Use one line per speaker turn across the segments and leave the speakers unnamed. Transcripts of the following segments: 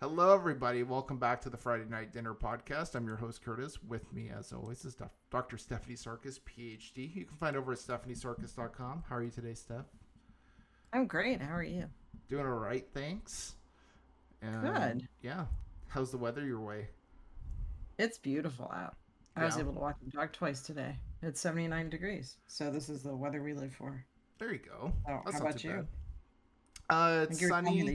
Hello, everybody. Welcome back to the Friday Night Dinner Podcast. I'm your host, Kurtis. With me, as always, is Dr. Stephanie Sarkis, PhD. You can find over at stephaniesarkis.com. How are you today, Steph?
I'm great. How are you?
Doing all right, thanks. And,
Good.
Yeah. How's the weather your way?
It's beautiful out. I was able to walk the dog twice today. It's 79 degrees. So this is the weather we live for.
There you go.
Oh, how about you?
bad. Uh, it's
think you were telling me
sunny.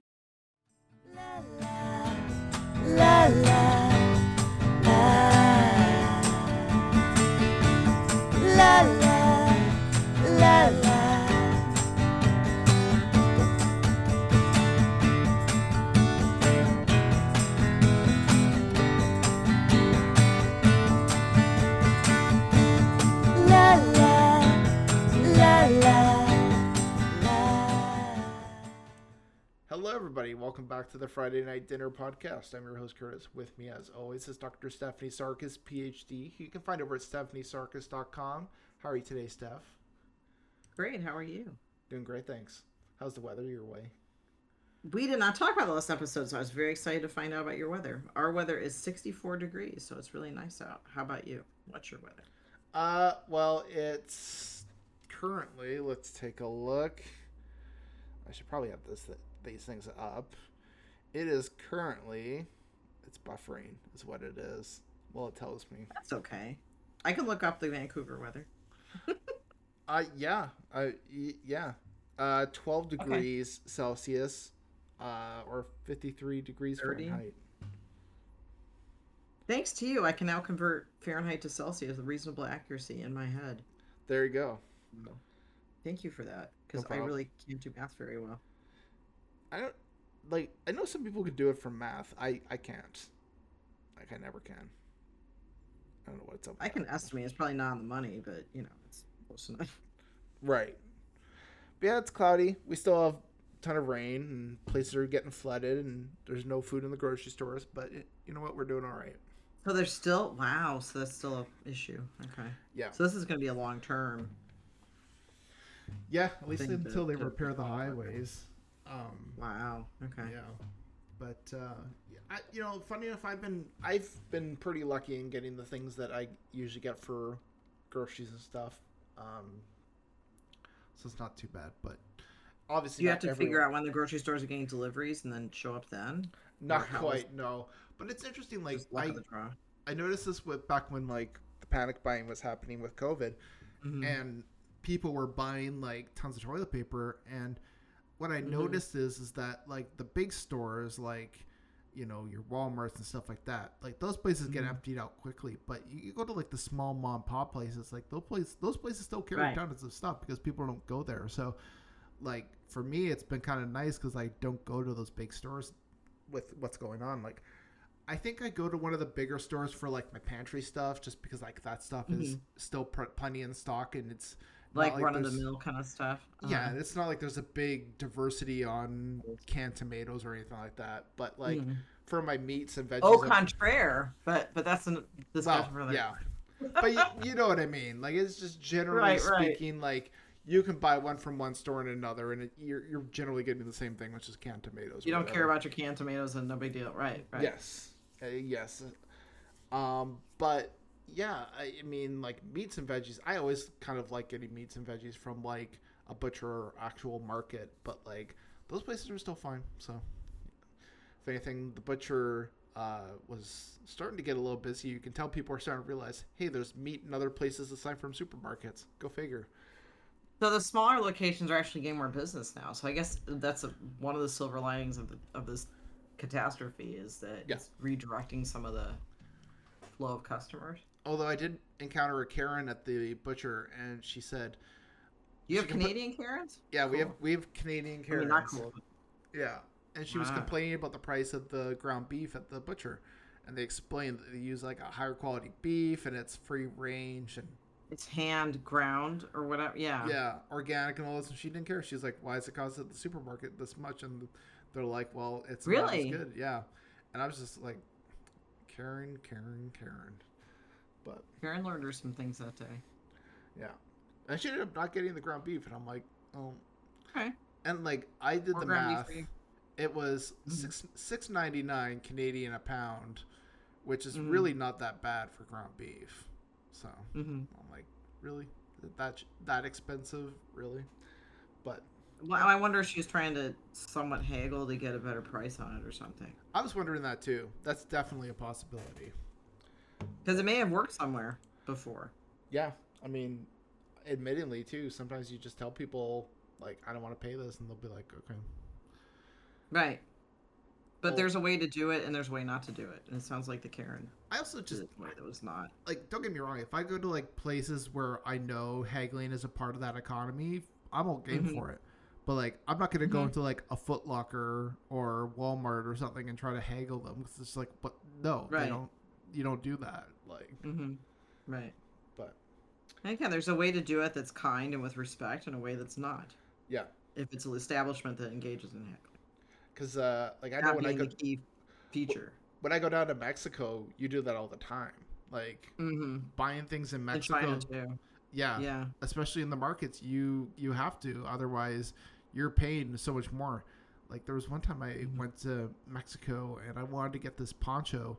Hello, everybody. Welcome back to the Friday Night Dinner Podcast. I'm your host, Kurtis. With me, as always, is Dr. Stephanie Sarkis, PhD. You can find over at stephaniesarkis.com. How are you today, Steph?
Great. How are you?
Doing great, thanks. How's the weather your way?
We did not talk about the last episode, so I was very excited to find out about your weather. Our weather is 64 degrees, so it's really nice out. How about you? What's your weather?
Uh, well, it's currently. Let's take a look. I should probably have this these things up. It is currently. It's buffering, is what it is. Well, it tells me.
That's okay. I can look up the Vancouver weather.
Uh, yeah. Uh, y- yeah. Uh, 12 degrees Celsius, uh, or 53 degrees
30?
Fahrenheit.
Thanks to you, I can now convert Fahrenheit to Celsius with reasonable accuracy in my head.
There you go.
Thank you for that, because I really can't do math very well.
I don't like. I know some people could do it from math. I I can't. Like I never can. I don't know what it's up.
I can
that.
estimate. It's probably not on the money, but you know, it's close enough.
Right. But yeah, it's cloudy. We still have a ton of rain, and places are getting flooded, and there's no food in the grocery stores. But it, you know what? We're doing all right.
So there's still wow. So that's still a issue. Okay.
Yeah.
So this is going to be a long term.
Yeah. At least
to-
until they
to-
repair the highways. Um.
Wow. Okay.
Yeah. But uh, I, you know, funny enough, I've been I've been pretty lucky in getting the things that I usually get for groceries and stuff. Um, so it's not too bad, but obviously
you have to
everyone-
figure out when the grocery stores are getting deliveries and then show up then?
Not quite, no. But it's interesting. Like I. I noticed this with back when like the panic buying was happening with COVID,
Mhm.
and people were buying like tons of toilet paper. And what I
Mhm.
noticed is is that like the big stores, like you know your WalMarts and stuff like that, like those places get
Mhm.
emptied out quickly. But you, you go to like the small mom and pop places, like those places, those places still carry
Right.
tons of stuff because people don't go there. So, like for me, it's been kind of nice because I don't go to those big stores with what's going on. Like, I think I go to one of the bigger stores for like my pantry stuff, just because like that stuff is still pr- plenty in stock and it's not
like, run of the mill kind of stuff.
Yeah,
Uh-huh.
it's not like there's a big diversity on canned tomatoes or anything like that. But like
Mhm.
for my meats and veggies,
Au
I'm-
contraire, but but that's a discussion
well,
for later.
yeah. but you, you know what I mean. Like it's just generally
Right, right.
speaking, like you can buy one from one store and another, and it, you're you're generally getting the same thing, which is canned tomatoes.
You don't care about your canned tomatoes and no big deal, right? Right.
Yes. Uh, yes. Um, but yeah, I, mean, like meats and veggies. I always kind of like getting meats and veggies from like a butcher or actual market, but like those places are still fine. So, if anything, the butcher uh, was starting to get a little busy. You can tell people are starting to realize, hey, there's meat in other places aside from supermarkets. Go figure.
So the smaller locations are actually getting more business now. So I guess that's a, one of the silver linings of the, of this catastrophe is that
Yeah.
it's redirecting some of the flow of customers.
Although I did encounter a Karen at the butcher, and she said,
You have
She can put-
Canadian Karens?
"Yeah, we have we have Canadian
I
Karens."
mean, cool.
Yeah, and she was
ah.
complaining about the price of the ground beef at the butcher, and they explained that they use like a higher quality beef and it's free range and
It's hand ground or whatever. Yeah.
yeah, organic and all this. And she didn't care. She's like, "Why is it cost at the supermarket this much?" And they're like, "Well, it's not as
Really?
good." Yeah, and I was just like, Karen, Karen, Karen, but
Karen learned her some things that day.
yeah, and she ended up not getting the ground beef, and I'm like, oh,
Okay.
and like I did
More
the math. it was
Mm-hmm.
six six ninety nine Canadian a pound, which is
Mhm.
really not that bad for ground beef. So
hmm
I'm like, really, that that expensive, really? But
Well, I wonder if she's trying to somewhat haggle to get a better price on it or something.
I was wondering that too. That's definitely a possibility.
Because it may have worked somewhere before.
Yeah, I mean, admittedly, too. Sometimes you just tell people like, I don't want to pay this, and they'll be like, okay.
Right. But
Well-
there's a way to do it and there's a way not to do it. And it sounds like the Karen
I also
just way that was not.
like don't get me wrong if i go to like places where i know haggling is a part of that economy i'm all game
Mhm.
for it but like i'm not gonna go
Mhm.
into like a Foot Locker or walmart or something and try to haggle them because it's like but no they
Right.
don't you don't do that like
mm-hmm. Right.
but
again, there's a way to do it that's kind and with respect and a way that's not.
yeah
If it's an establishment that engages in haggling.
because uh like i know
That
when i go
the key feature.
when i go down to mexico you do that all the time like
Mm-hmm.
buying things in
In
mexico
too.
yeah
Yeah.
especially in the markets you you have to otherwise you're paying so much more like there was one time i
Mhm.
went to mexico and i wanted to get this poncho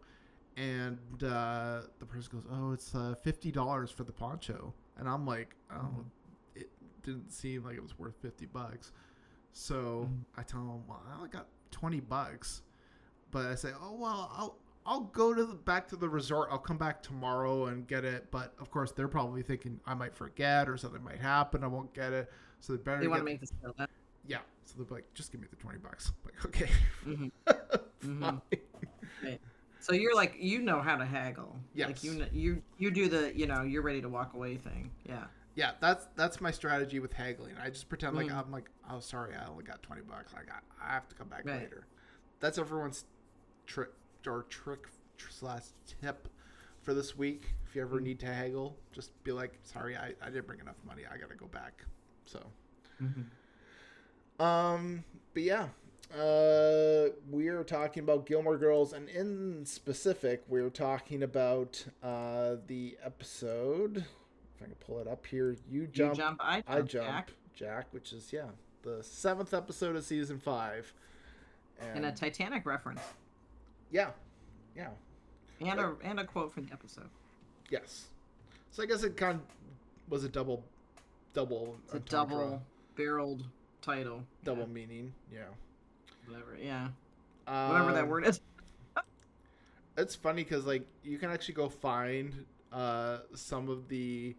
and uh, the person goes oh it's uh, $50 for the poncho and i'm like oh
Mhm.
it didn't seem like it was worth 50 bucks so
Mhm.
i tell him well i only got 20 bucks but i say oh well i'll I'll go to the back to the resort. I'll come back tomorrow and get it. But of course, they're probably thinking I might forget or something might happen. I won't get it. So they better
They want to make this sale.
Yeah. So they'll be like, just give me the twenty bucks. I'm like okay,
Mhm.
fine.
Mhm. So you're like you know how to haggle.
Yes.
Like you kn- you you do the you know you're ready to walk away thing. Yeah.
Yeah, that's that's my strategy with haggling. I just pretend like
Mhm.
I'm like, oh sorry, I only got twenty bucks. I got I have to come back
Right.
later. That's everyone's trick or trick tr- slash tip for this week. If you ever
Mhm.
need to haggle, just be like, sorry, I, I didn't bring enough money. I gotta go back. So. Um, but yeah, uh, we're talking about Gilmore Girls, and in specific, we're talking about uh, the episode. If I can pull it up here, you jump,
you jump. I jump.
I jump,
Jack.
Jack. which is yeah, the seventh episode of season five, and,
And a Titanic reference.
yeah, yeah,
And a and a quote from the episode.
yes. So I guess it kind of was a double, double,
It's a double barreled title.
double
Yeah,
meaning. Yeah,
whatever. Yeah. Whatever that
Um,
word is.
it's funny because like you can actually go find uh some of the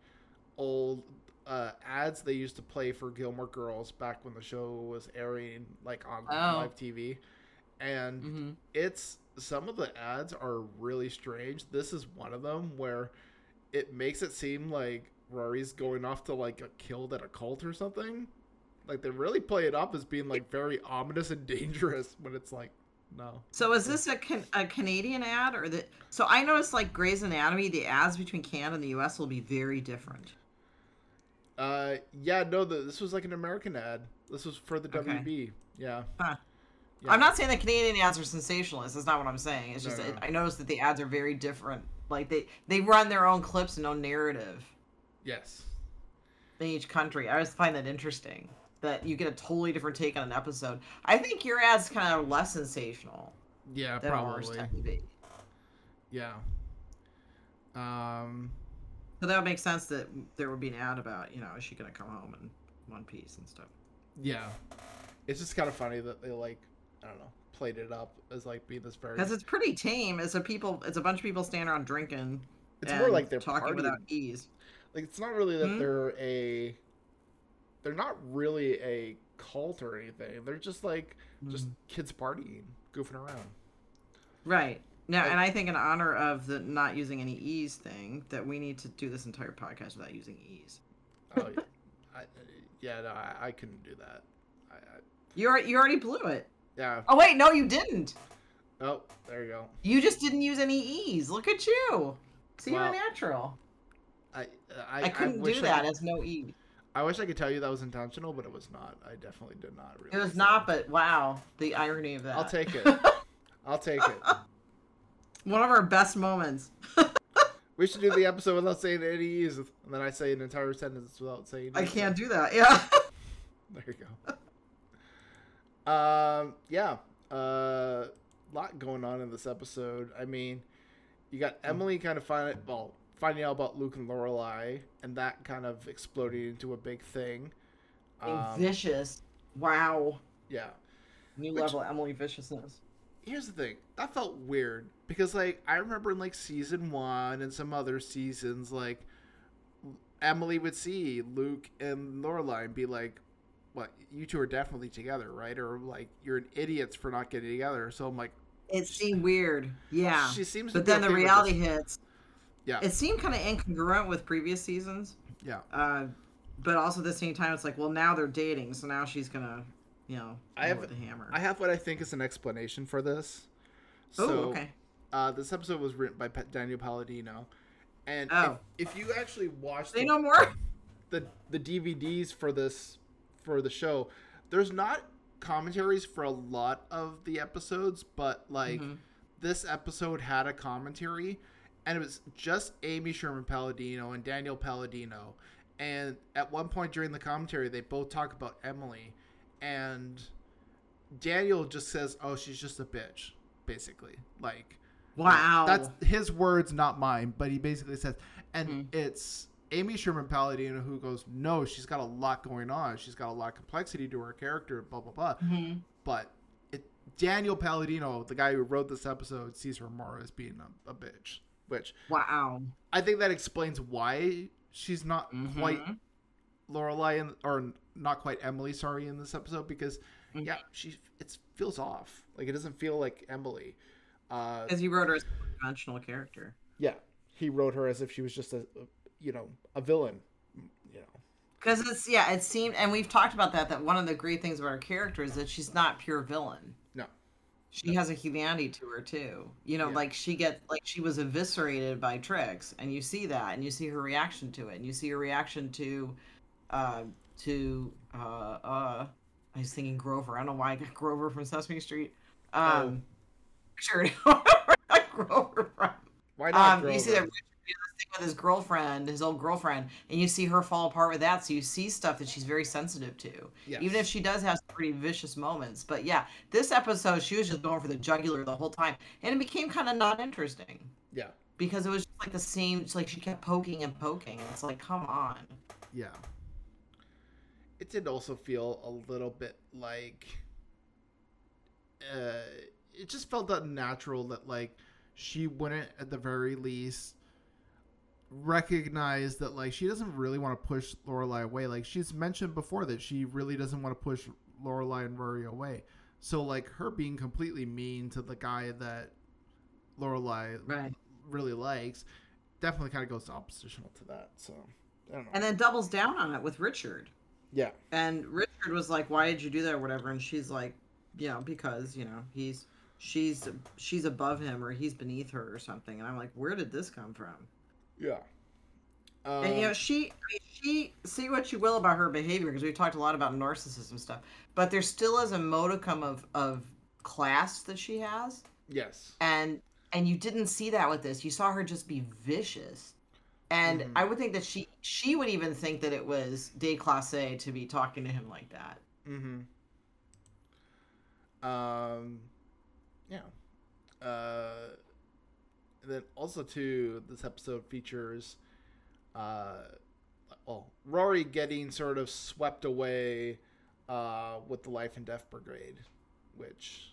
old uh ads they used to play for Gilmore Girls back when the show was airing like on
Oh.
live TV and
hmm
it's some of the ads are really strange this is one of them where it makes it seem like Rory's going off to like get killed at a cult or something like they really play it up as being like very ominous and dangerous when it's like no
So is this a, can, a Canadian ad or the? So I noticed like Grey's Anatomy, the ads between Canada and the U.S. will be very different.
Uh, yeah, no, the, this was like an American ad. This was for the
Okay.
WB. Yeah.
Huh.
Yeah.
I'm not saying that Canadian ads are sensationalist. That's not what I'm saying. It's just
No, no.
I noticed that the ads are very different. Like they they run their own clips and own narrative
Yes.
in each country. I always find that interesting. That you get a totally different take on an episode. I think your ads kind of less sensational
Yeah, probably.
tend to be.
Yeah. Um.
So that would make sense that there would be an ad about, you know, is she gonna come home in one piece and stuff.
Yeah. It's just kind of funny that they like, I don't know, played it up as like being this very.
Because it's pretty tame. It's a people. It's a bunch of people standing around drinking.
It's more like they're
talking
partying.
without ease.
Like it's not really that
Hmm?
they're a. They're not really a cult or anything. They're just like just
Mhm.
kids partying, goofing around.
Right. Now,
Like-
and I think in honor of the not using any e's thing, that we need to do this entire podcast without using e's.
Oh yeah. I, yeah, no, I, I couldn't do that. I, I,
You already, you already blew it.
yeah.
Oh wait, no, you didn't.
Oh, there you go.
You just didn't use any e's. Look at you. See,
Well,
you're natural.
I I,
I, couldn't
wish
do that
could-
as no ease.
I wish I could tell you that was intentional, but it was not. I definitely did not.
It was not,
that.
but wow, the irony of that.
I'll take it. I'll take it.
One of our best moments.
We should do the episode without saying any ease, and then I say an entire sentence without saying.
I can't do that. Yeah.
There you go. Um. Yeah. uh, lot going on in this episode. I mean, you got Emily kind of find well finding out about Luke and Lorelai, and that kind of exploding into a big thing. Um,
vicious. Wow.
yeah.
New
Which-
level Emily viciousness.
Here's the thing. That felt weird because, like, I remember in like season one and some other seasons, like Emily would see Luke and Lorelai and be like, "What? You two are definitely together, right?" Or like, "You're an idiots for not getting together." So I'm like,
It seemed weird. Yeah.
She seems
But then the reality hits.
Yeah.
It seemed kind of incongruent with previous seasons.
Yeah.
Uh, but also at the same time, it's like, well, now they're dating, so now she's gonna, you know,
I have-
the hammer.
I have what I think is an explanation for this.
oh,
So,
okay.
Uh, this episode was written by Daniel Palladino, and
Oh.
if, if you actually watch
Say
the,
no more.
the the DVDs for this for the show, there's not commentaries for a lot of the episodes, but like
Mhm.
this episode had a commentary, and it was just Amy Sherman Palladino and Daniel Palladino, and at one point during the commentary, they both talk about Emily, and Daniel just says, "Oh, she's just a bitch," basically, like.
Wow.
That's his words, not mine. But he basically says, and
Mhm.
it's Amy Sherman Palladino who goes, "No, she's got a lot going on. She's got a lot of complexity to her character. Blah blah blah."
Mhm.
But it, Daniel Palladino, the guy who wrote this episode, sees her more as being a, a bitch, which
Wow.
I think that explains why she's not quite
Mhm.
Lorelai in, or not quite Emily. Sorry, in this episode because
Mhm.
yeah, she it feels off. Like it doesn't feel like Emily. Uh,
Because he wrote her as a conventional character.
yeah, he wrote her as if she was just a, a you know, a villain. You know,
Because it's yeah, it seemed, and we've talked about that. That one of the great things about her character is that she's not pure villain. She has a humanity to her too. You know,
Yeah.
like she gets like she was eviscerated by Trix, and you see that, and you see her reaction to it, and you see her reaction to, uh, to uh, uh, I was thinking Grover. I don't know why I got Grover from Sesame Street. Um, sure, Grover from
why not?
um, you see that
Grover?
Richard did this thing with his girlfriend, his old girlfriend, and you see her fall apart with that. So you see stuff that she's very sensitive to,
Yes.
even if she does have some pretty vicious moments. But yeah, this episode she was just going for the jugular the whole time, and it became kind of not interesting
yeah,
because it was just like the same. It's like she kept poking and poking, and it's like, come on.
yeah. It did also feel a little bit like, uh, it just felt unnatural that like she wouldn't at the very least recognize that like she doesn't really want to push Lorelai away. Like she's mentioned before that she really doesn't want to push Lorelai and Rory away. So like her being completely mean to the guy that Lorelai
Right.
really likes definitely kind of goes oppositional to that. So I don't know.
And then doubles down on it with Richard.
yeah,
And Richard was like, "Why did you do that?" or whatever. And she's like, "You know, because you know he's she's she's above him or he's beneath her or something." And I'm like, "Where did this come from?"
Yeah. Um,
and you know, she she see what you will about her behavior because we talked a lot about narcissism stuff, but there still is a modicum of of class that she has,
yes,
and and you didn't see that with this. You saw her just be vicious. And
Mhm.
I would think that she she would even think that it was déclassé to be talking to him like that.
Mm-hmm. Um, yeah. Uh, and then also too, this episode features, uh, well, Rory getting sort of swept away, uh, with the Life and Death Brigade, which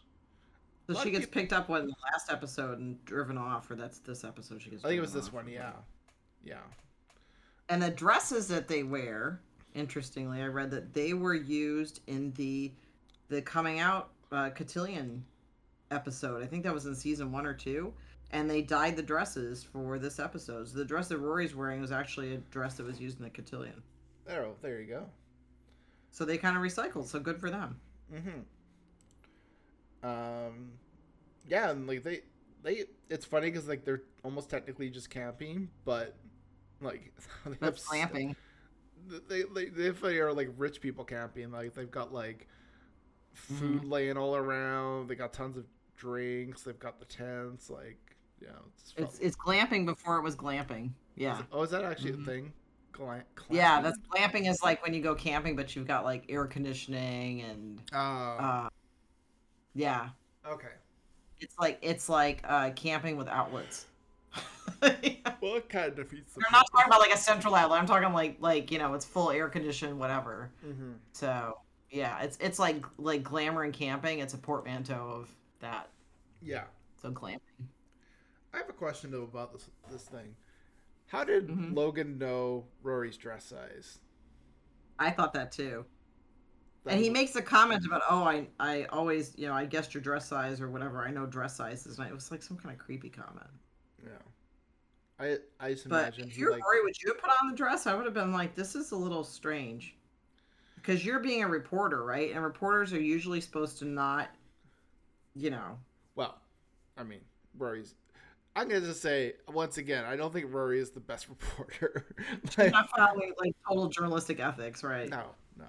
So she gets
people-
picked up in the last episode and driven off, or that's this episode she gets.
I think it was this one. Yeah, yeah.
And the dresses that they wear, interestingly, I read that they were used in the the coming out uh, cotillion episode. I think that was in season one or two, and they dyed the dresses for this episode. So the dress that Rory's wearing was actually a dress that was used in the cotillion.
There, there you go.
So they kind of recycled. So good for them.
Mm-hmm. Um, yeah, and like they, they, it's funny because like they're almost technically just camping, but like they have
That's
so-
glamping.
They, they, they, they are like rich people camping. Like they've got like food
Mm-hmm.
laying all around. They got tons of drinks. They've got the tents. Like, yeah, it's,
It's it's glamping before it was glamping. Yeah.
Oh, is that actually
Mhm.
a thing? Gla-
Yeah, that's glamping is like when you go camping, but you've got like air conditioning and
Uh,
uh, yeah,
Okay.
It's like it's like uh, camping with outlets. We're
Well, it kind of defeats the.
not talking about like a central outlet. I'm talking like like you know it's full air conditioned whatever.
hmm
So yeah, it's it's like like glamour and camping. It's a portmanteau of that.
Yeah.
So glamping.
I have a question though about this this thing. How did
Mhm.
Logan know Rory's dress size?
I thought that too.
That
And he
was-
makes a comment about, oh, I, I always, you know, I guessed your dress size or whatever. I know dress sizes. And it was like some kind of creepy comment.
Yeah. I I just
But
imagine
if you're
like
Rory, would you put on the dress? I would have been like, this is a little strange. Because you're being a reporter, right? And reporters are usually supposed to not, you know,
well, I mean Rory's. I'm gonna just say once again, I don't think Rory is the best reporter. like,
not following like total journalistic ethics, right?
no, no.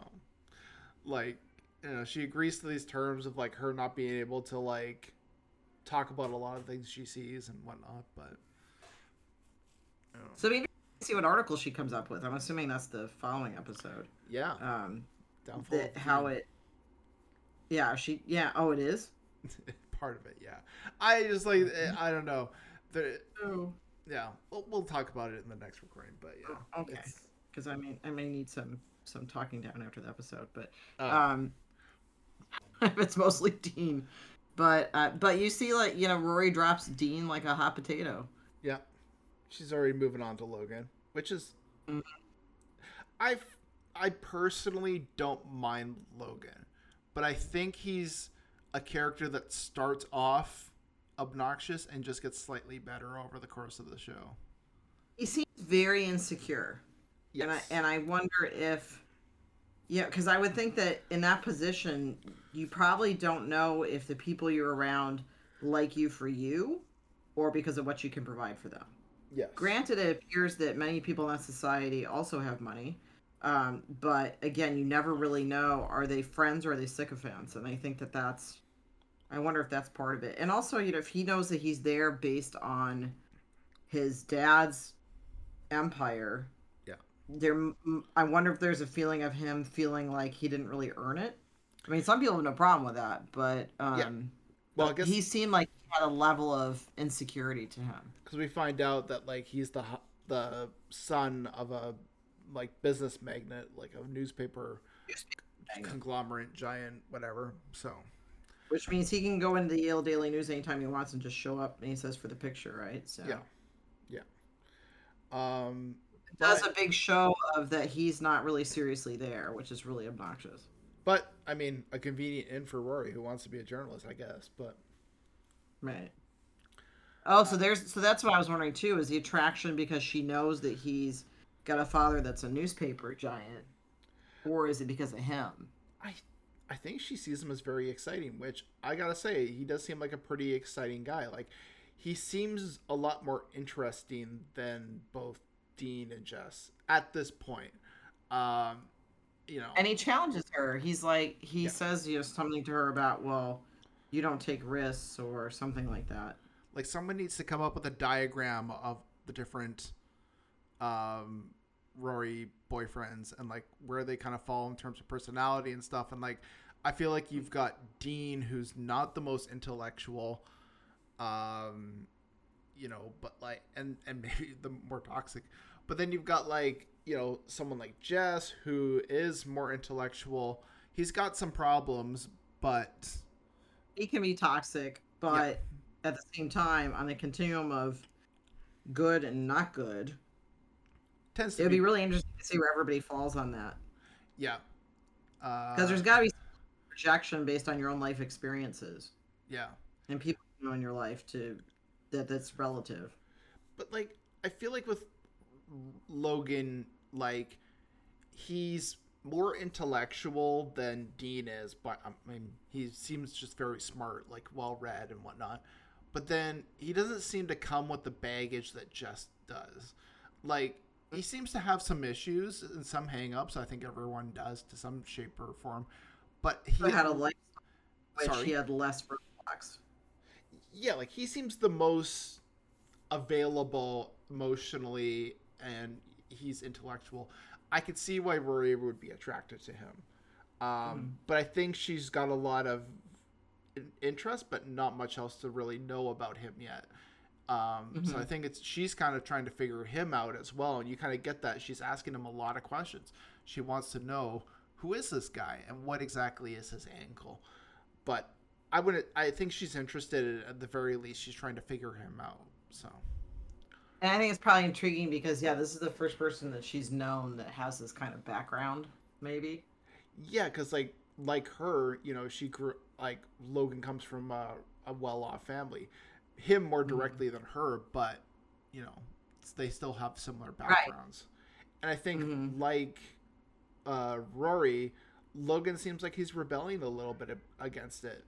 Like, you know, she agrees to these terms of like her not being able to like talk about a lot of things she sees and whatnot, but.
So maybe see what article she comes up with. I'm assuming that's the following episode.
yeah,
Um,
downfall.
that how it. Yeah, she. Yeah. Oh, it is.
part of it. Yeah, I just like I don't know. The,
Oh.
yeah, we'll, we'll talk about it in the next recording. But yeah,
Oh, okay. Because I mean, I may need some some talking down after the episode, but
uh,
um, it's mostly Dean. But uh, but you see, like you know, Rory drops Dean like a hot potato.
yeah, she's already moving on to Logan, which is
Mhm.
I I personally don't mind Logan, but I think he's a character that starts off obnoxious and just gets slightly better over the course of the show.
He seems very insecure.
Yes.
And I and I wonder if yeah, because I would think that in that position, you probably don't know if the people you're around like you for you, or because of what you can provide for them.
yes.
Granted, it appears that many people in that society also have money, um, but again, you never really know are they friends or are they sycophants? And I think that that's, I wonder if that's part of it. And also, you know, if he knows that he's there based on his dad's empire,
Yeah.
there, I wonder if there's a feeling of him feeling like he didn't really earn it. I mean, some people have no problem with that, but um,
Well, I guess
he seemed like he had a level of insecurity to him.
because we find out that like he's the the son of a like business magnate, like a newspaper conglomerate giant, whatever. So
Which means he can go into the Yale Daily News anytime he wants and just show up and he says for the picture, right? So
yeah, yeah. Um,
does
but,
a big show of that he's not really seriously there, which is really obnoxious.
but I mean, a convenient in for Rory who wants to be a journalist, I guess. But
Right. Oh, so there's so that's what I was wondering too, is the attraction because she knows that he's got a father that's a newspaper giant. Or is it because of him?
I I think she sees him as very exciting, which I gotta say, he does seem like a pretty exciting guy. Like he seems a lot more interesting than both Dean and Jess at this point. Um, you know,
And he challenges her. He's like he
Yeah.
says you know something to her about, well, you don't take risks or something like that.
like someone needs to come up with a diagram of the different um Rory boyfriends and like where they kind of fall in terms of personality and stuff and like I feel like you've got Dean who's not the most intellectual um you know but like and and maybe the more toxic. But then you've got like you know someone like Jess who is more intellectual. He's got some problems but
he can be toxic, but at the same time, on the continuum of good and not good,
tends to
it'd
be,
be really interesting to see where everybody falls on that.
yeah. Uh,
Because there's got to be projection based on your own life experiences
yeah
and people you know in your life to that that's relative.
but like I feel like with Logan, like he's more intellectual than Dean is, but um, I mean he seems just very smart, like well read and whatnot. But then he doesn't seem to come with the baggage that Jess does. Like he seems to have some issues and some hangups. I think everyone does to some shape or form. But he
had a life which
Sorry.
he had less roadblocks.
yeah, like he seems the most available emotionally and he's intellectual. I could see why Rory would be attracted to him. Um, But I think she's got a lot of interest, but not much else to really know about him yet. Um, So I think it's she's kind of trying to figure him out as well, and you kind of get that she's asking him a lot of questions. She wants to know who is this guy and what exactly is his angle. But I wouldn't. I think she's interested at the very least. She's trying to figure him out. So
And I think it's probably intriguing because yeah, this is the first person that she's known that has this kind of background, maybe.
yeah, because like like her, you know, she grew like Logan comes from a, a well-off family. Him more directly than her, but you know, they still have similar backgrounds. And I think
Mhm.
like uh, Rory, Logan seems like he's rebelling a little bit against it.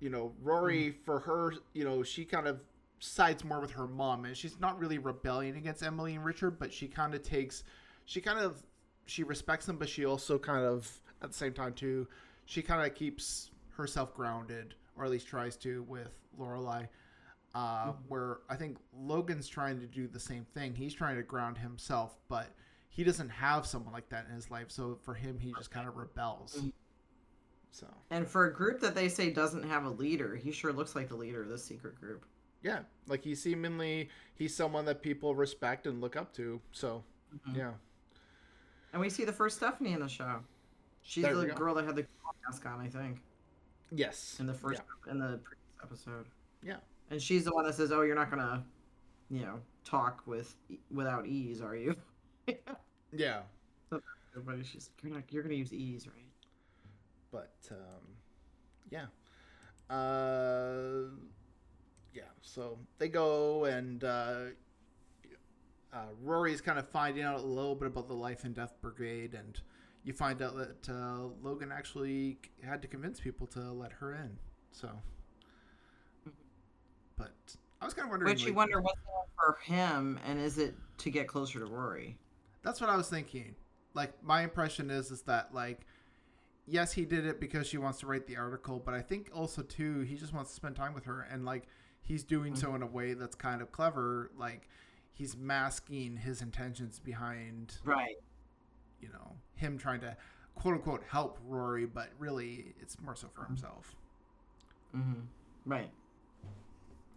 You know, Rory for her, you know, she kind of sides more with her mom, and she's not really rebelling against Emily and Richard, but she kind of takes, she kind of, she respects them, but she also kind of at the same time too, she kind of keeps herself grounded, or at least tries to with Lorelai. Uh, Where I think Logan's trying to do the same thing. He's trying to ground himself, but he doesn't have someone like that in his life. So for him, he just kind of rebels. So
And for a group that they say doesn't have a leader, he sure looks like the leader of this secret group.
yeah, like he seemingly he's someone that people respect and look up to. So
Mhm.
yeah,
And we see the first Stephanie in the show. She's
There
the girl that had the mask on, I think,
yes,
in the first in the previous episode.
Yeah.
And she's the one that says, "Oh, you're not gonna, you know, talk with without ease, are you?"
Yeah.
Everybody, she's you're not you're gonna use ease, right?
but um, yeah uh, yeah so they go and uh, uh, rory's kind of finding out a little bit about the life and death brigade and you find out that uh, logan actually had to convince people to let her in so but i was kind of wondering
Which you
like-
wonder what's in it for him, and is it to get closer to Rory?
That's what I was thinking. Like my impression is is that like yes, he did it because she wants to write the article, but I think also too he just wants to spend time with her and like he's doing so in a way that's kind of clever, like he's masking his intentions behind,
Right.
you know, him trying to quote unquote help Rory, but really it's more so for himself.
Mm-hmm. Right.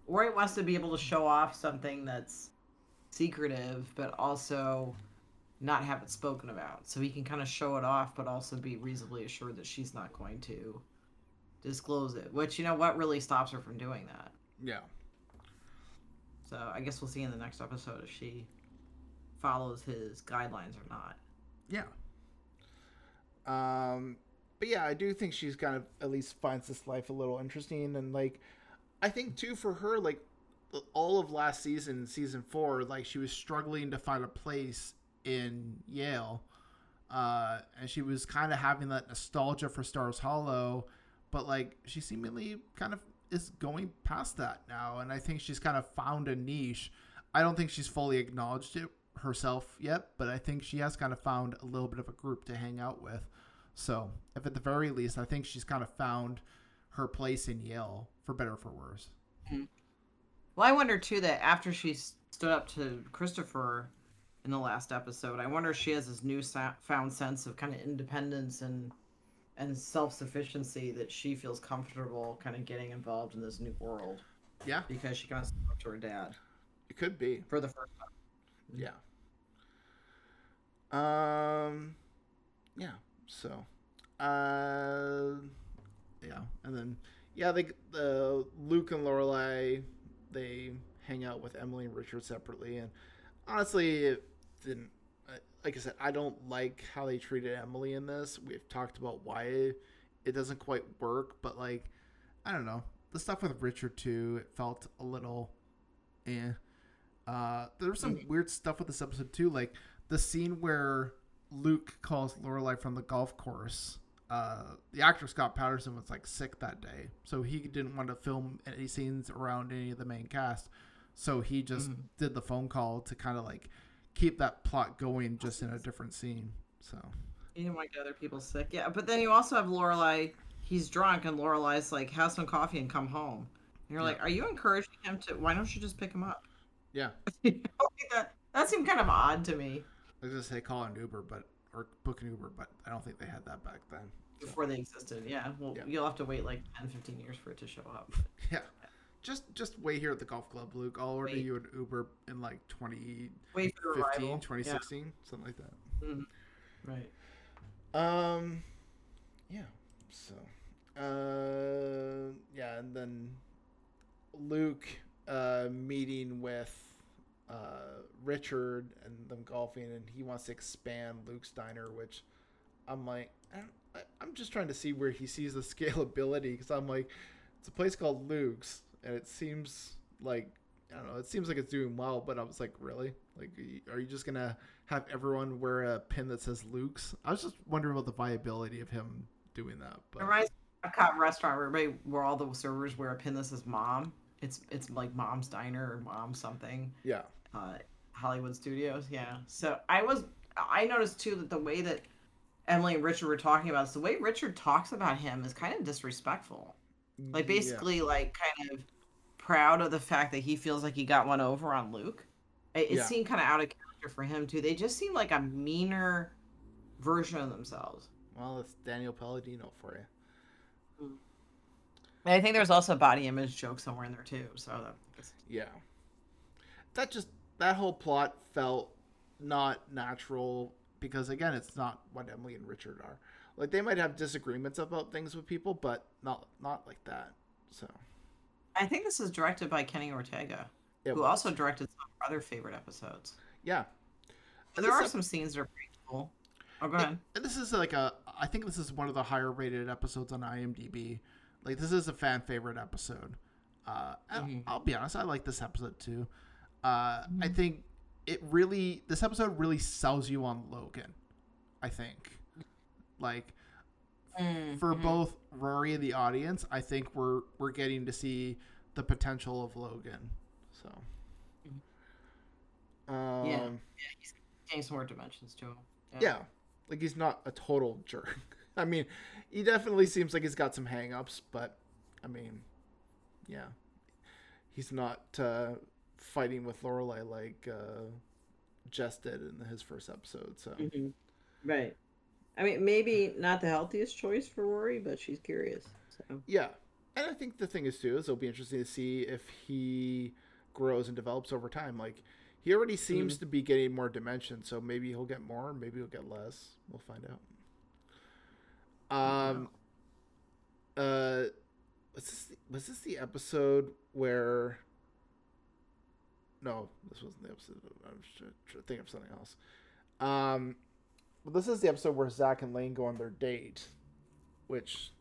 Rory wants to be able to show off something that's secretive, but also not have it spoken about. So he can kind of show it off, but also be reasonably assured that she's not going to disclose it. Which, you know what, really stops her from doing that.
Yeah.
So I guess we'll see in the next episode if she follows his guidelines or not.
Yeah. Um, but yeah, I do think she's kind of at least finds this life a little interesting, and like, I think too for her, like, all of last season, season four, like she was struggling to find a place in Yale, uh, and she was kind of having that nostalgia for Stars Hollow, but like she seemingly kind of is going past that now, and I think she's kind of found a niche. I don't think she's fully acknowledged it herself yet, but I think she has kind of found a little bit of a group to hang out with. So, if at the very least, I think she's kind of found her place in Yale, for better or for worse.
Well, I wonder too that after she stood up to Christopher in the last episode, I wonder if she has this new found sense of kind of independence and and self sufficiency that she feels comfortable kind of getting involved in this new world
Yeah,
because she kind of up to her dad
it could be.
for the first time.
Yeah. Um, yeah. So, uh, yeah, and then yeah, they the Luke and Lorelai they hang out with Emily and Richard separately, and honestly, didn't. Like I said, I don't like how they treated Emily in this. We've talked about why it doesn't quite work, but like, I don't know. The stuff with Richard too, it felt a little, eh. Uh, there was some weird stuff with this episode too, like the scene where Luke calls Lorelai from the golf course. Uh, the actor Scott Patterson was like sick that day, so he didn't want to film any scenes around any of the main cast. So he just did the phone call to kind of like keep that plot going, just in a different scene. So
You didn't want to get other people sick, yeah. But then you also have Lorelai. He's drunk, and Lorelai's like, "Have some coffee and come home." And you're like, "Are you encouraging him to? Why don't you just pick him up?"
yeah,
You know, that that seemed kind of odd to me.
I was gonna say call an Uber, but or book an Uber, but I don't think they had that back then.
before they existed. Yeah. Well,
Yeah.
you'll have to wait like 10, 15 years for it to show up.
Yeah. Just just wait here at the golf club, Luke. I'll order
Wait.
you an Uber in like 2015,
Wait for the revival.
2016, something like that.
Yeah. Mhm. Right.
Um, yeah. So, uh, yeah, and then Luke uh, meeting with uh, Richard and them golfing, and he wants to expand Luke's diner, which I'm like, I I, I'm just trying to see where he sees the scalability because I'm like, it's a place called Luke's, and it seems like. I don't know. It seems like it's doing well, but I was like, really? Like, are you- just gonna have everyone wear a pin that says Luke's? I was just wondering about the viability of him doing that.
It
But
reminds me of a cop restaurant where everybody, where all the servers wear a pin that says "mom." It's it's like mom's diner or mom something.
yeah,
uh, Hollywood Studios. Yeah. So I was I noticed too that the way that Emily and Richard were talking about this, the way Richard talks about him is kind of disrespectful. Like
Yeah.
basically like kind of proud of the fact that he feels like he got one over on Luke. It, it
Yeah.
seemed kind of out of character for him too. They just seem like a meaner version of themselves.
Well, it's Daniel Palladino for you.
And I think there's also a body image joke somewhere in there too. So that's
Yeah. That just that whole plot felt not natural because again, it's not what Emily and Richard are. Like they might have disagreements about things with people, but not not like that. So
I think this is directed by Kenny Ortega,
it
who
was.
also directed some of our other favorite episodes.
yeah. And
there are
ep-
some scenes that are pretty cool. Oh, go ahead.
And this is like a I think this is one of the higher rated episodes on IMDb. Like this is a fan favorite episode. Uh, and
Mhm.
I'll be honest, I like this episode too. Uh, I think it really this episode really sells you on Logan. I think, like for
Mhm.
both Rory and the audience, I think we're we're getting to see the potential of Logan. So, um,
Yeah. he's getting some more dimensions to him.
yeah like he's not a total jerk i mean he definitely seems like he's got some hang-ups but i mean yeah he's not uh fighting with lorelai like uh jess did in his first episode so
Mhm. Right. I mean, maybe not the healthiest choice for Rory, but she's curious. So.
Yeah. And i think the thing is too is it'll be interesting to see if he grows and develops over time. Like he already seems to be getting more dimension so maybe he'll get more maybe he'll get less. We'll find out. Um uh was this the, was this the episode where no this wasn't the episode i'm just trying to think of something else. Um well, this is the episode where zach and lane go on their date which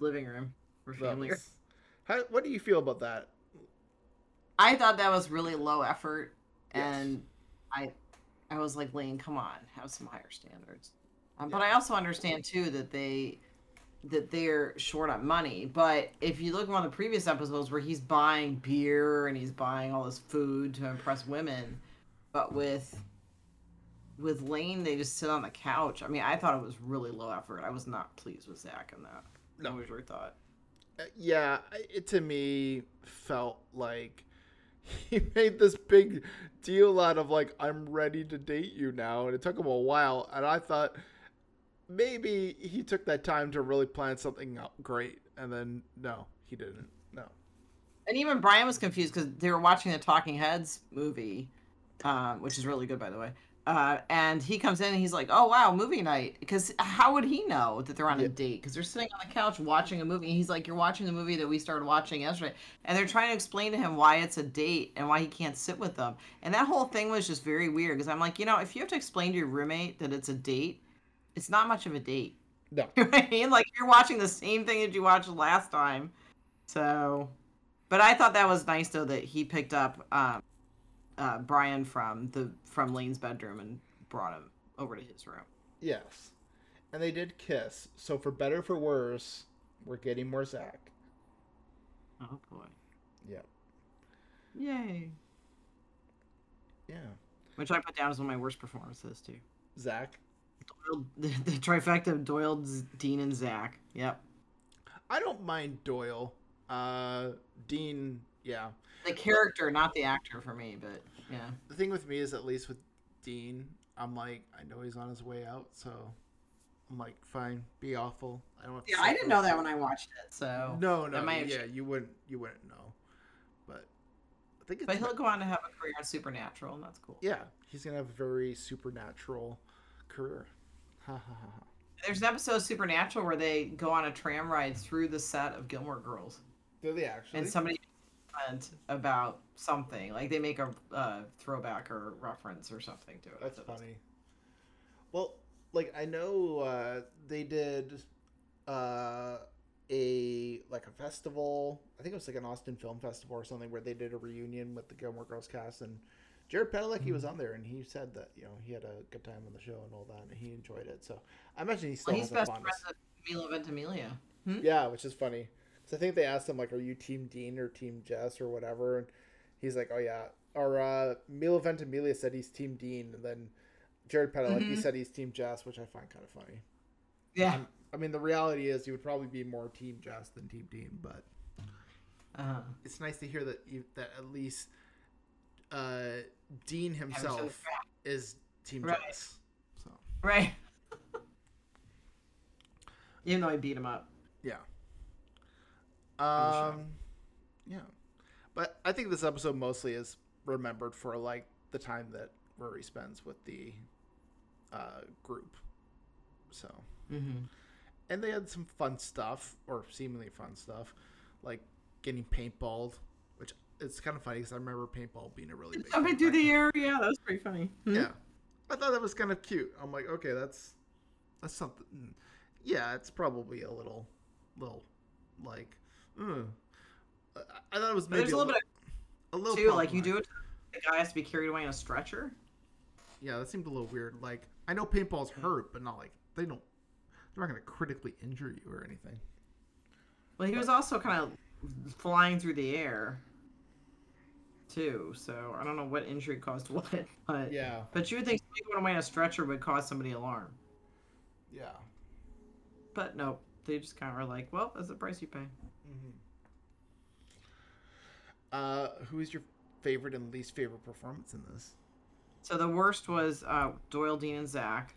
living room family.
how, what do you feel about that
I thought that was really low effort,
Yes.
and I, I was like, Lane, come on, have some higher standards. Um, But I also understand too that they, that they're short on money. But if you look at one of the previous episodes where he's buying beer and he's buying all this food to impress women, but with with Lane, they just sit on the couch. I mean, I thought it was really low effort. I was not pleased with Zach in that.
No.
What was your thought?
Uh, yeah, it to me felt like he made this big deal out of like I'm ready to date you now, and it took him a while. And I thought maybe he took that time to really plan something out great, and then no, he didn't. No,
And even Brian was confused because they were watching the Talking Heads movie, um, which is really good, by the way. Uh, and he comes in and he's like, "Oh wow, movie night!" Because how would he know that they're on
Yeah.
a date? Because they're sitting on the couch watching a movie. And he's like, "You're watching the movie that we started watching yesterday," and they're trying to explain to him why it's a date and why he can't sit with them. And that whole thing was just very weird. Because I'm like, you know, if you have to explain to your roommate that it's a date, it's not much of a date.
no,
You know what I mean? Like you're watching the same thing that you watched last time. So, but I thought that was nice though that he picked up um, uh, Brian from the from Lane's bedroom and brought him over to his room.
yes, and they did kiss. So for better or for worse, we're getting more Zach.
Oh boy!
Yeah,
Yay!
yeah,
Which I put down as one of my worst performances too.
Zach.
Doyle, the, the trifecta of Doyle, Dean, and Zach. Yep.
I don't mind Doyle. Uh, Dean, yeah.
The character, not the actor, for me. But yeah.
the thing with me is at least with Dean, I'm like, I know he's on his way out, so I'm like, fine, be awful. I don't have to
Yeah, I didn't know that when I watched it. So
No, no,
that might have
yeah, you wouldn't, you wouldn't know. But I think it's
But he'll go on to have a career in Supernatural, and that's cool.
yeah, he's gonna have a very supernatural career. Ha ha. ha.
There's an episode of Supernatural where they go on a tram ride through the set of Gilmore Girls,
Do they actually?
and somebody comment about something like they make a uh, throwback or reference or something to it.
That's
So
funny. Well, like I know uh, they did uh, a like a festival. I think it was like an Austin Film Festival or something where they did a reunion with the Gilmore Girls cast and Jared Padalecki was
Mm-hmm.
on there and he said that you know he had a good time on the show and all that and he enjoyed it. So I imagine he still
Well, he's
has
best friends with Milo Ventimiglia.
Yeah, which is funny. So I think they asked him like, "Are you Team Dean or Team Jess or whatever?" And he's like, "Oh yeah." Or uh, Milo Ventimiglia said he's Team Dean, and then Jared Padalecki
Mhm.
said he's Team Jess, which I find kind of funny.
Yeah.
I mean, the reality is you would probably be more Team Jess than Team Dean, but
Uh-huh.
it's nice to hear that you, that at least uh, Dean himself is Team
Right.
Jess. So
Right. Even though I beat him up.
Yeah. Um, yeah, but I think this episode mostly is remembered for like the time that Rory spends with the uh, group. So,
Mm-hmm.
and they had some fun stuff, or seemingly fun stuff, like getting paintballed, which it's kind of funny because I remember paintball being a really big. Thing
through the air. Yeah, that was pretty funny. Hmm?
yeah, I thought that was kind of cute. I'm like, okay, that's that's something. Yeah, it's probably a little, little, like, mm. I- I thought it was
But
maybe
there's a little bit
a little
too, like you do it. The guy has to be carried away in a stretcher.
Yeah, that seemed a little weird. Like, I know paintballs hurt, but not like they don't. They're not going to critically injure you or anything.
Well, he was also kind of flying through the air, too. So I don't know what injury caused what, but
Yeah,
but you would think somebody going away in a stretcher would cause somebody alarm.
yeah.
But nope, they just kind of were like, well, that's the price you pay.
Hmm Uh, who is your favorite and least favorite performance in this?
So the worst was uh, Doyle, Dean, and Zach.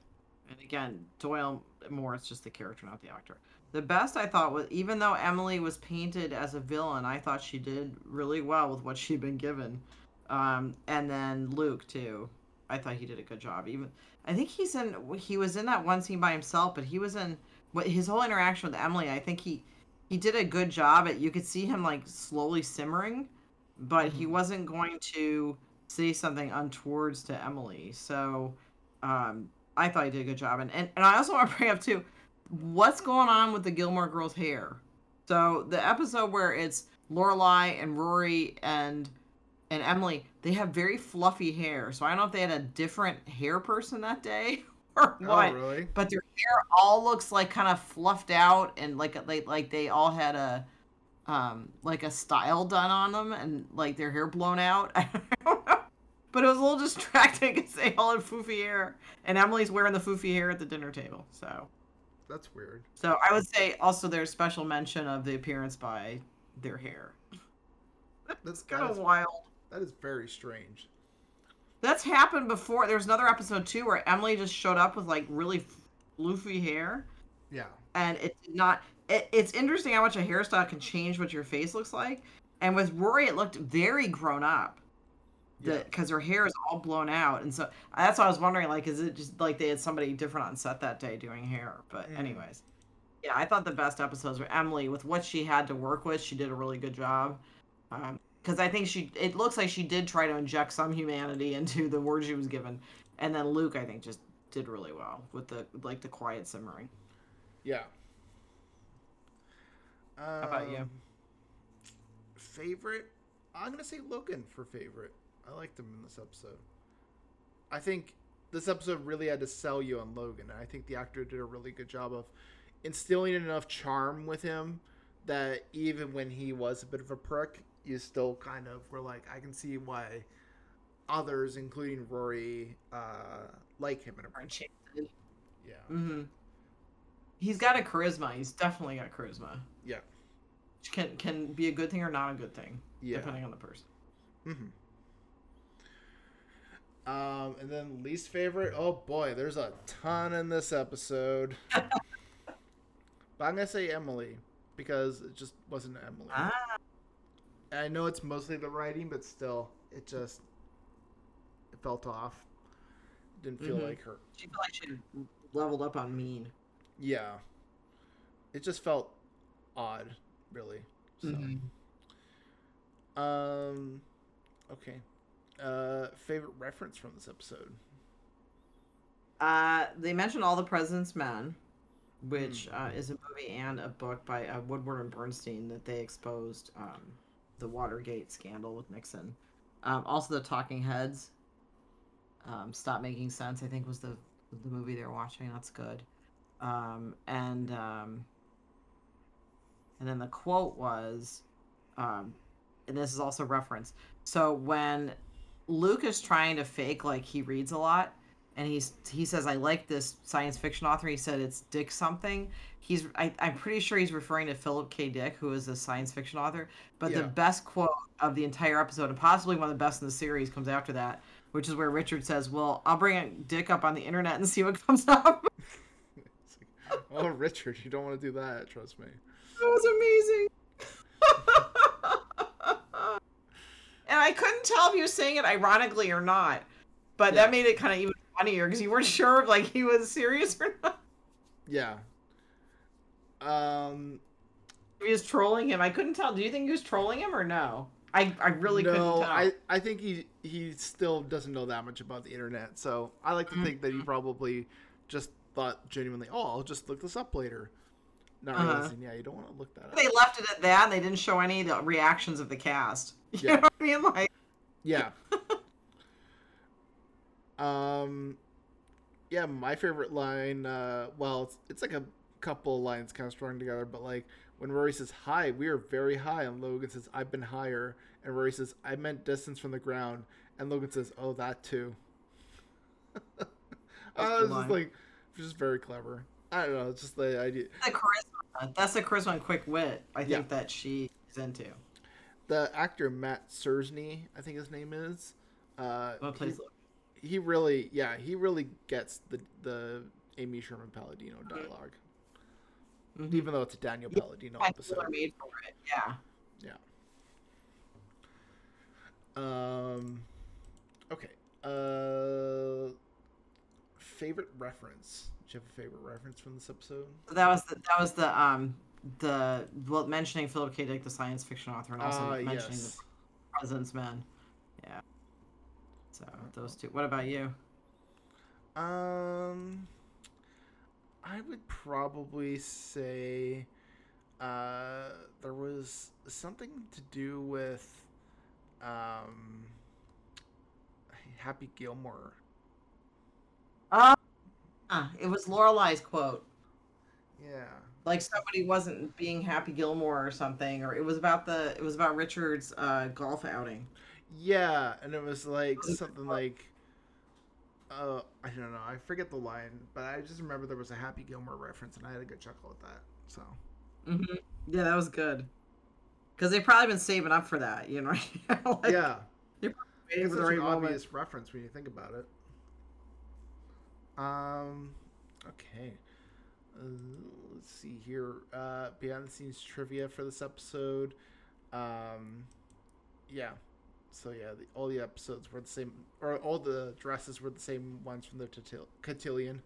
And again, Doyle more, it's just the character, not the actor. The best I thought was, even though Emily was painted as a villain, I thought she did really well with what she'd been given. Um, and then Luke too, I thought he did a good job. Even I think he's in, he was in that one scene by himself, but he was in what his whole interaction with Emily. I think he he did a good job. At you could see him like slowly simmering, but he wasn't going to say something untowards to Emily. So um, I thought he did a good job. And, and, and I also want to bring up, too, what's going on with the Gilmore Girls' hair? So the episode where it's Lorelai and Rory and and Emily, they have very fluffy hair. So I don't know if they had a different hair person that day or what.
Oh, really?
But their hair all looks like kind of fluffed out and like like like they all had a um like a style done on them and like their hair blown out. I don't know. But it was a little distracting because they all had foofy hair, and Emily's wearing the foofy hair at the dinner table. So,
That's weird.
so I would say also there's special mention of the appearance by their hair.
That's
Kind of wild.
that is very strange.
That's happened before. There's another episode too where Emily just showed up with like really floofy hair,
Yeah.
and it did not. It, it's interesting how much a hairstyle can change what your face looks like. And with Rory, it looked very grown up.
Yeah.
because her hair is all blown out, and so that's why I was wondering, like, is it just like they had somebody different on set that day doing hair? But
Mm.
anyways, yeah, I thought the best episodes were Emily with what she had to work with. She did a really good job. Because I think she, it looks like she did try to inject some humanity into the word she was given, and then Luke, I think, just did really well with the like the quiet simmering.
Yeah.
How about you?
Um, Favorite? I'm gonna say Logan for favorite. I liked him in this episode. I think this episode really had to sell you on Logan, and I think the actor did a really good job of instilling enough charm with him that even when he was a bit of a prick, you still kind of were like, I can see why others, including Rory, uh, like him in a
Or
yeah,
Mm-hmm. He's got a charisma. He's definitely got charisma.
yeah,
Which can can be a good thing or not a good thing,
yeah.
depending on the person.
Mm-hmm. Um, and then least favorite. Oh boy, there's a ton in this episode. but I'm gonna say Emily because it just wasn't Emily.
Ah,
I know it's mostly the writing, but still, it just it felt off. Didn't feel
Mhm.
like her.
she felt like she leveled up on mean.
Yeah, it just felt odd, really. So,
Mhm.
um, okay. Uh, favorite reference from this episode.
Uh, they mentioned All the President's Men, which uh, is a movie and a book by uh, Woodward and Bernstein that they exposed um, the Watergate scandal with Nixon. Um, also, The Talking Heads. Um, Stop Making Sense, I think, was the the movie they were watching. That's good. Um, and um, and then the quote was, um, and this is also reference. So when Luke is trying to fake like he reads a lot, and he's he says I like this science fiction author. He said it's Dick something. He's I, I'm pretty sure he's referring to Philip K. Dick, who is a science fiction author. But the best quote of the entire episode, and possibly one of the best in the series, comes after that, which is where Richard says, "Well, I'll bring Dick up on the internet and see what comes up."
Like, oh, Richard, you don't want to do that. Trust me.
That was amazing. and I couldn't tell if he was saying it ironically or not. But
Yeah.
that made it kind of even funnier because you weren't sure if like he was serious or not.
Yeah. Um.
He was trolling him. I couldn't tell. Do you think he was trolling him or no? I, I really couldn't
no,
tell.
I I think he he still doesn't know that much about the internet. So I like to think that he
Mm-hmm.
probably just thought genuinely, oh, I'll just look this up later. Not
Uh-huh.
realizing, yeah, you don't want to look that up.
They left it at that and they didn't show any of the reactions of the cast. You
Yeah.
know what I mean? Like
Yeah. um, yeah, my favorite line. Uh, well, it's, it's like a couple of lines kind of strung together, but like when Rory says "Hi, we are very high," and Logan says "I've been higher," and Rory says "I meant distance from the ground," and Logan says "Oh, that too."
a
I
good
was just like, just very clever. I don't know. It's just the idea.
the charisma. That's the charisma and quick wit I think
Yeah.
that she is into.
The actor Matt Sersney, I think his name is. Uh,
What plays
he, he really, yeah, he really gets the the Amy Sherman Palladino dialogue,
Mhm.
even though it's a Daniel
Yeah,
Palladino
I
episode.
made for it. Yeah.
Um, okay. Uh, favorite reference. Do you have a favorite reference from this episode?
So that was the, that was the um the well mentioning Philip K. Dick, the science fiction author, and also
Ah,
mentioning
yes.
the President's Men. Yeah. So those two. What about you?
Um, I would probably say uh, there was something to do with um, Happy Gilmore.
Uh, it was Lorelai's quote.
Yeah.
Like somebody wasn't being Happy Gilmore or something, or it was about the it was about Richard's uh, golf outing.
Yeah, and it was like something like, uh, I don't know, I forget the line, but I just remember there was a Happy Gilmore reference, and I had a good chuckle at that. So
hmm Yeah, that was good. Because they've probably been saving up for that, you know. like,
yeah,
waiting
it's
for
such
the right
an
moment.
obvious reference when you think about it. Um, okay. Uh, let's see here. Uh, behind the scenes trivia for this episode. Um, yeah. So yeah, the, all the episodes were the same, or all the dresses were the same ones from the Cotil- Cotillion.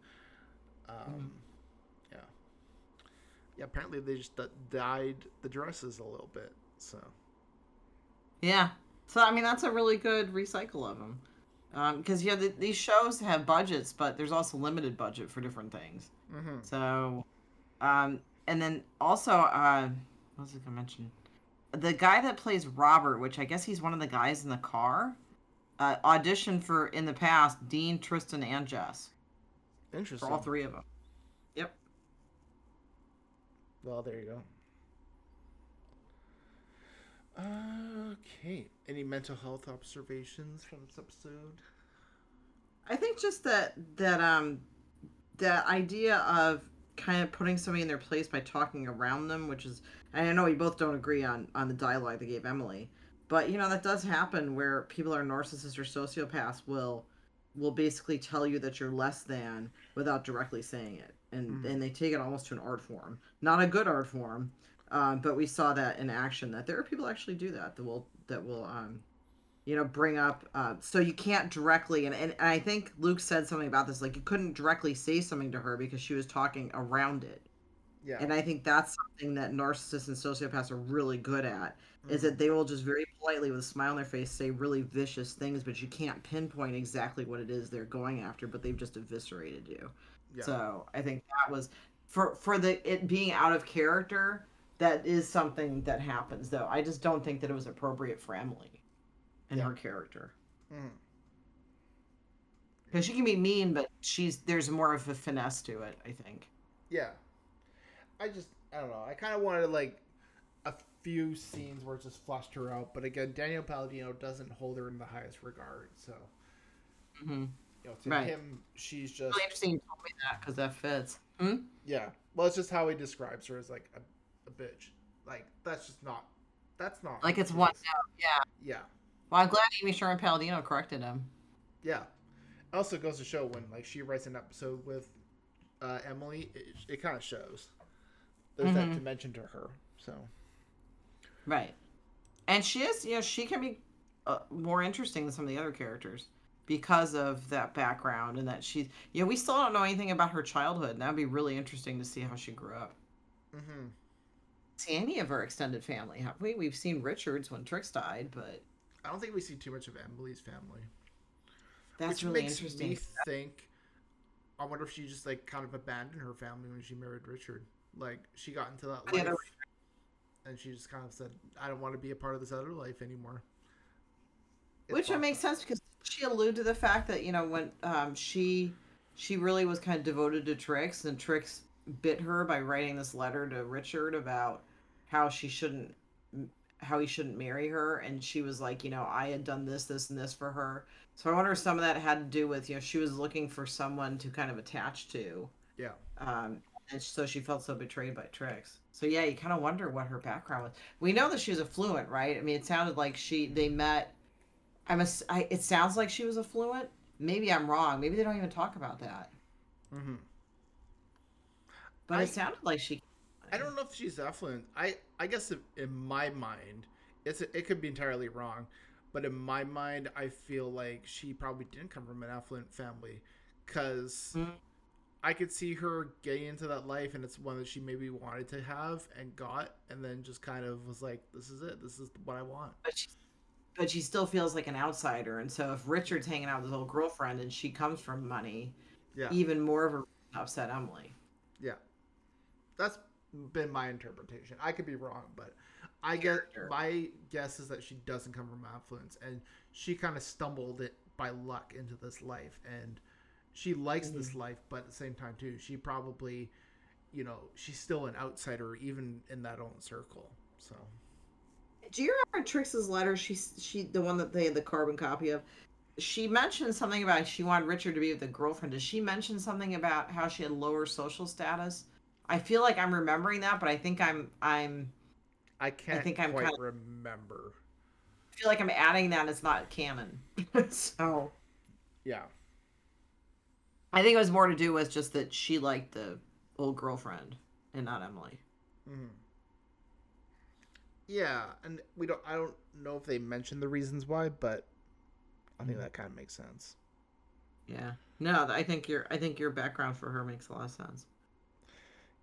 Um, yeah. Yeah. Apparently they just d- dyed the dresses a little bit. So
Yeah. So I mean, that's a really good recycle of them. Because yeah, the, these shows have budgets, but there's also limited budget for different things.
mm-hmm.
So, um, and then also, uh, what was I gonna mention? The guy that plays Robert, which I guess he's one of the guys in the car, uh, auditioned for in the past Dean, Tristan, and Jess
Interesting.
for all three of them. Yep.
Well, there you go. Okay. Any mental health observations from this episode?
I think just that that um that idea of kind of putting somebody in their place by talking around them, which is and I know we both don't agree on on the dialogue they gave Emily, but you know that does happen where people are narcissists or sociopaths will will basically tell you that you're less than without directly saying it, and
Mhm.
and they take it almost to an art form, not a good art form, um, but we saw that in action that there are people actually do that that will that will um, you know bring up uh, so you can't directly and, and and i think luke said something about this like you couldn't directly say something to her because she was talking around it
Yeah.
and i think that's something that narcissists and sociopaths are really good at is
Mhm.
that they will just very politely with a smile on their face say really vicious things but you can't pinpoint exactly what it is they're going after but they've just eviscerated you
yeah.
so i think that was for for the it being out of character that is something that happens though i just don't think that it was appropriate for emily and
Yeah.
her character
Mhm.
because she can be mean but she's there's more of a finesse to it i think
Yeah. I just I don't know. I kind of wanted like a few scenes where it just flushed her out, but again, Daniel Palladino doesn't hold her in the highest regard. So
mm-hmm.
you know, to
Right.
him, she's just
really interesting you told me that because that fits hmm?
yeah. Well, it's just how he describes her as like a, a bitch. Like that's just not. That's not
like it's one note yeah
Yeah.
Well i'm glad amy sherman palladino corrected him
Yeah. It also goes to show when like she writes an episode with uh, Emily, it, it kind of shows. There's that
Mhm.
dimension to her. So
Right. And she is, you know, she can be uh, more interesting than some of the other characters because of that background and that she's, you know, we still don't know anything about her childhood. And that'd be really interesting to see how she grew up.
Mm-hmm.
See any of her extended family, have we? We've seen Richards when Trix died, but
I don't think we see too much of Emily's family.
that's
which
really
makes
interesting.
me think. I wonder if she just like kind of abandoned her family when she married Richard. Like she got into that life,
that-
and she just kind of said, "I don't want to be a part of this other life anymore." It's
Which would
fucked
make sense because she allude to the fact that you know when um, she she really was kind of devoted to Trix, and Trix bit her by writing this letter to Richard about how she shouldn't how he shouldn't marry her, and she was like, you know, I had done this, this, and this for her. So I wonder if some of that had to do with you know she was looking for someone to kind of attach to,
Yeah,
um, and so she felt so betrayed by Trix. So yeah, you kind of wonder what her background was. We know that she was affluent, right? I mean, it sounded like she they met. I'm a, I, it sounds like she was affluent. Maybe I'm wrong. Maybe they don't even talk about that.
mm-hmm.
But
I-
it sounded like she.
I don't know if she's affluent. I I guess in- my mind, it's it could be entirely wrong, but in my mind, I feel like she probably didn't come from an affluent family, because
Mm.
I could see her getting into that life, and it's one that she maybe wanted to have and got, and then just kind of was like, "This is it. This is what I want."
But she, but she still feels like an outsider, and so if Richard's hanging out with his old girlfriend and she comes from money,
Yeah,
even more of a upset Emily.
yeah. That's been my interpretation. I could be wrong, but I get
Character.
my guess is that she doesn't come from affluence, and she kind of stumbled it by luck into this life, and she likes this
Mm-hmm.
life, but at the same time too, she probably, you know, she's still an outsider even in that own circle. So
Do you remember Trix's letter? She she the one that they had the carbon copy of. She mentioned something about she wanted Richard to be with a girlfriend. Does she mention something about how she had lower social status? I feel like I'm remembering that, but I think I'm I'm
I can't I
think I'm
quite
kinda-
remember.
I feel like I'm adding that. It's not canon. so
Yeah,
I think it was more to do with just that she liked the old girlfriend and not Emily.
hmm yeah, and we don't. I don't know if they mentioned the reasons why, but I think that kind of makes sense.
Yeah. No, I think your I think your background for her makes a lot of sense.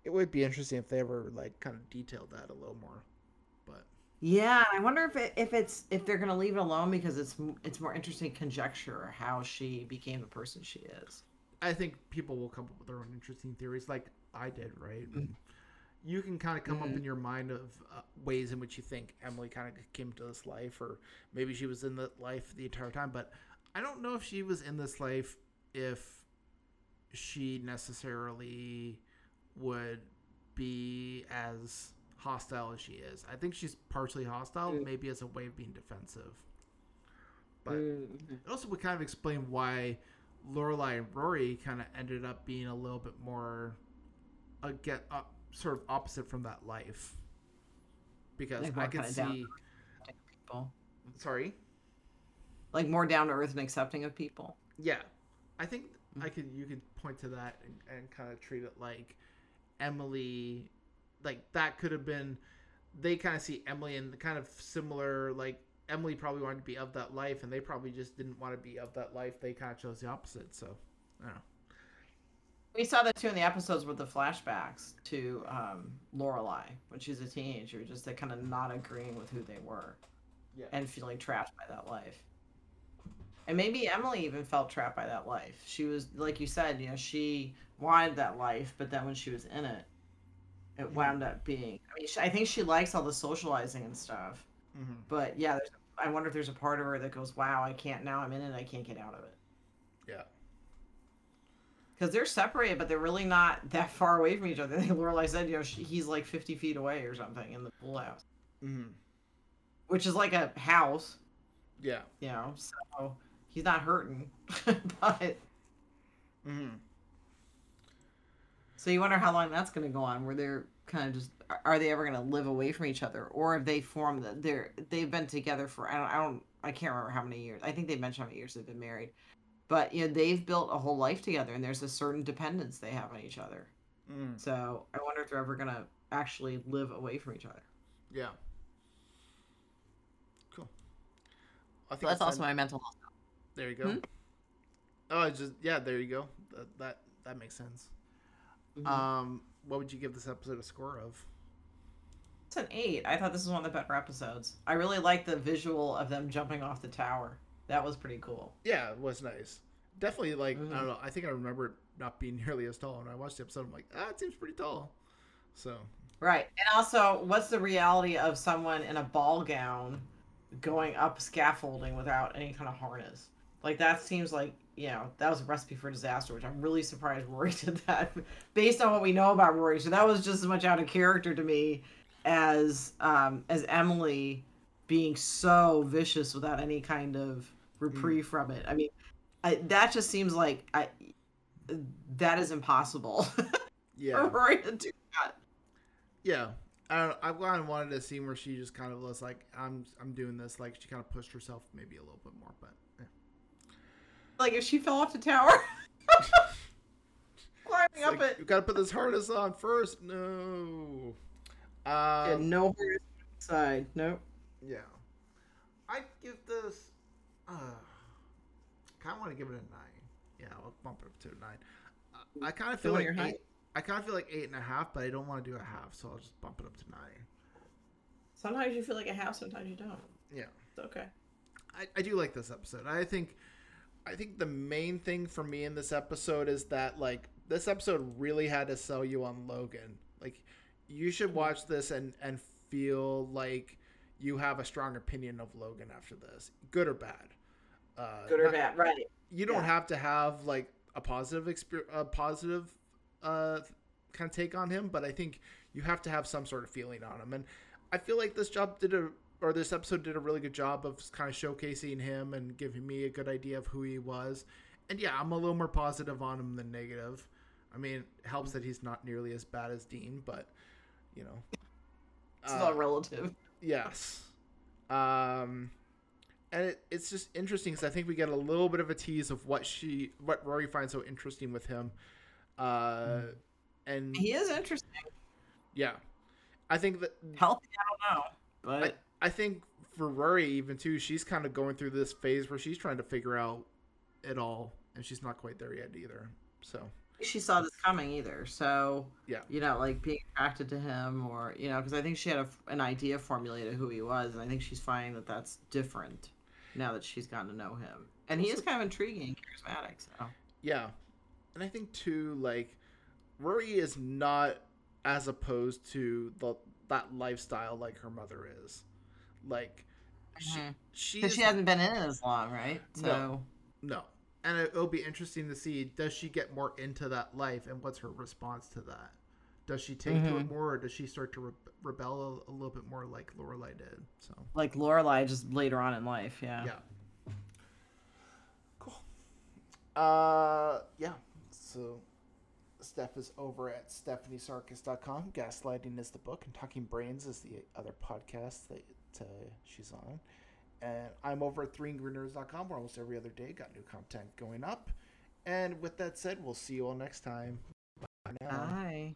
It would be interesting if they ever like kind of detailed that a little more. But
Yeah, I wonder if it, if it's if they're gonna leave it alone because it's it's more interesting conjecture how she became the person she is.
I think people will come up with their own interesting theories, like I did, right?
Mm.
And you can kind of come up
Mhm.
in your mind of uh, ways in which you think Emily kind of came to this life, or maybe she was in that life the entire time. But I don't know if she was in this life if she necessarily would be as hostile as she is. I think she's partially hostile,
Mm.
maybe as a way of being defensive. But
Mm-hmm.
it also would kind of explain why Lorelai and Rory kind of ended up being a little bit more, uh, get up, sort of opposite from that life. Because
Like
I
more
could
down
see.
People
Sorry.
like more down to earth and accepting of people.
Yeah, I think I could you could point to that and, and kind of treat it like Emily, like that could have been. They kind of see Emily in the kind of similar like Emily probably wanted to be of that life, and they probably just didn't want to be of that life. They kind of chose the opposite. So I don't know.
We saw that too in the episodes with the flashbacks to um, Lorelai when she's a teenager, just that kind of not agreeing with who they were
Yeah.
and feeling trapped by that life. And maybe Emily even felt trapped by that life. She was, like you said, you know, she wanted that life, but then when she was in it, it
Mhm.
wound up being. I mean, she, I think she likes all the socializing and stuff,
Mm-hmm.
but yeah, there's, I wonder if there's a part of her that goes, "Wow, I can't now. I'm in it. I can't get out of it."
Yeah.
because they're separated, but they're really not that far away from each other. I think Lorelai said, you know, she, he's like 50 feet away or something in the pool house,
Mm-hmm.
which is like a house,
Yeah.
you know. So he's not hurting, but
Mm-hmm.
so you wonder how long that's going to go on. Where they're kind of just, are- are they ever going to live away from each other, or have they formed that they're they've been together for I don't I don't I can't remember how many years. I think they mentioned how many years they've been married, but you know they've built a whole life together, and there's a certain dependence they have on each other.
Mm.
So I wonder if they're ever gonna actually live away from each other.
Yeah. Cool. I think
So that's
it's
also my mental health.
There you go.
Hmm?
Oh, just yeah. There you go. That that, that makes sense.
Mhm.
Um, what would you give this episode a score of?
It's an eight. I thought this was one of the better episodes. I really like the visual of them jumping off the tower. That was pretty cool.
Yeah, it was nice. Definitely, like I
Mhm.
don't know. I think I remember it not being nearly as tall. When I watched the episode, I'm like, ah, it seems pretty tall. So
Right. And also, what's the reality of someone in a ball gown going up scaffolding without any kind of harness? Like that seems like you know that was a recipe for disaster, which I'm really surprised Rory did that, based on what we know about Rory. So that was just as much out of character to me as um, as Emily being so vicious without any kind of reprieve from it. I mean, I, that just seems like I that is impossible
yeah,
for Rory to do that.
yeah. I don't. I kind of wanted a scene where she just kind of was like, I'm I'm doing this. Like she kind of pushed herself maybe a little bit more, but.
Like if she fell off the tower, climbing
It's
up
like,
it.
You gotta put this harness on first. No.
Yeah,
Um,
no harness side. Nope.
Yeah. I give this. Uh, kind of want to give it a nine. Yeah, I'll bump it up to a nine. Uh, I kind of feel like
your height?
eight, I kind of feel like eight and a half, but I don't want to do a half, so I'll just bump it up to nine.
Sometimes you feel like a half, sometimes you don't.
Yeah,
It's okay.
I, I do like this episode. I think, I think the main thing for me in this episode is that like this episode really had to sell you on Logan. Like, you should watch this and and feel like you have a strong opinion of Logan after this, good or bad. Uh,
Good or
not-
bad, right?
you don't
Yeah.
have to have like a positive experience, a positive uh, kind of take on him, but I think you have to have some sort of feeling on him. And I feel like this job did a, or this episode did a really good job of kind of showcasing him and giving me a good idea of who he was. And yeah, I'm a little more positive on him than negative. I mean, it helps that he's not nearly as bad as Dean, but you know,
It's
Uh,
all relative.
Yes. Um, and it, it's just interesting because I think we get a little bit of a tease of what she, what Rory finds so interesting with him. Uh, and
He is interesting.
yeah, I think that
Healthy, I don't know, but
I think for Rory even too, she's kind of going through this phase where she's trying to figure out it all, and she's not quite there yet either. So
she saw this coming either. So
Yeah.
you know, like being attracted to him, or you know, because I think she had a, an idea formulated who he was, and I think she's finding that that's different now that she's gotten to know him. And he is kind of intriguing, charismatic. So
Yeah. And I think too, like Rory is not as opposed to the that lifestyle like her mother is. Like she,
Mhm.
she
because
is,
she hasn't been in it as long, right? So
No. no. And it, it'll be interesting to see does she get more into that life and what's her response to that? Does she take to it
Mhm.
more or does she start to re- rebel a, a little bit more like Lorelai did? So
like Lorelai just later on in life, yeah.
yeah. Cool. Uh, yeah. So, Steph is over at stephaniesarkis.com. Gaslighting is the book, and Talking Brains is the other podcast that she's on. And I'm over at threeangrynerds.com where almost every other day got new content going up. And with that said, we'll see you all next time. Bye.
Bye.